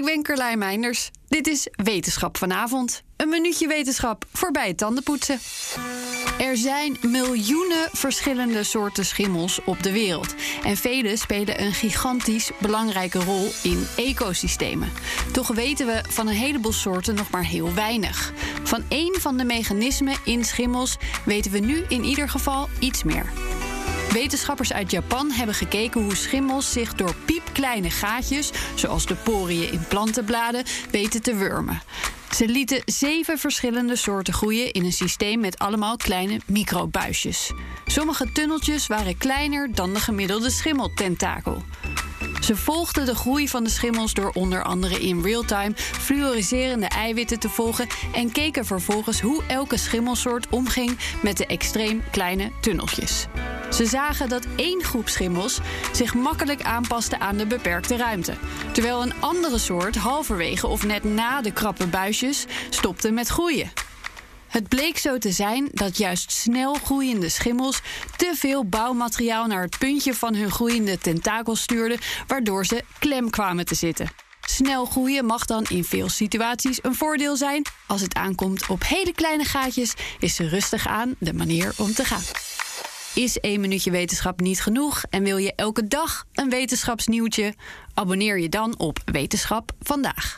Ik ben Carlijn Meinders. Dit is Wetenschap vanavond. Een minuutje wetenschap voorbij tandenpoetsen. Er zijn miljoenen verschillende soorten schimmels op de wereld. En vele spelen een gigantisch belangrijke rol in ecosystemen. Toch weten we van een heleboel soorten nog maar heel weinig. Van één van de mechanismen in schimmels weten we nu in ieder geval iets meer. Wetenschappers uit Japan hebben gekeken hoe schimmels zich door piepkleine gaatjes, zoals de poriën in plantenbladen, weten te wurmen. Ze lieten zeven verschillende soorten groeien in een systeem met allemaal kleine microbuisjes. Sommige tunneltjes waren kleiner dan de gemiddelde schimmeltentakel. Ze volgden de groei van de schimmels door onder andere in real-time fluoriserende eiwitten te volgen en keken vervolgens hoe elke schimmelsoort omging met de extreem kleine tunneltjes. Ze zagen dat één groep schimmels zich makkelijk aanpaste aan de beperkte ruimte, terwijl een andere soort halverwege of net na de krappe buisjes stopte met groeien. Het bleek zo te zijn dat juist snel groeiende schimmels te veel bouwmateriaal naar het puntje van hun groeiende tentakels stuurden, waardoor ze klem kwamen te zitten. Snel groeien mag dan in veel situaties een voordeel zijn. Als het aankomt op hele kleine gaatjes, is ze rustig aan de manier om te gaan. Is één minuutje wetenschap niet genoeg en wil je elke dag een wetenschapsnieuwtje? Abonneer je dan op Wetenschap vandaag.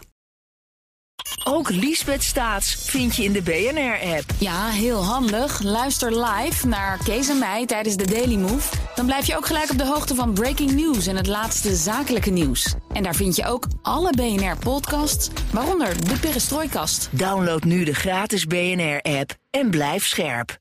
Ook Liesbeth Staats vind je in de BNR-app. Ja, heel handig. Luister live naar Kees en mij tijdens de Daily Move. Dan blijf je ook gelijk op de hoogte van breaking news en het laatste zakelijke nieuws. En daar vind je ook alle BNR-podcasts, waaronder de Perestrooikast. Download nu de gratis BNR-app en blijf scherp.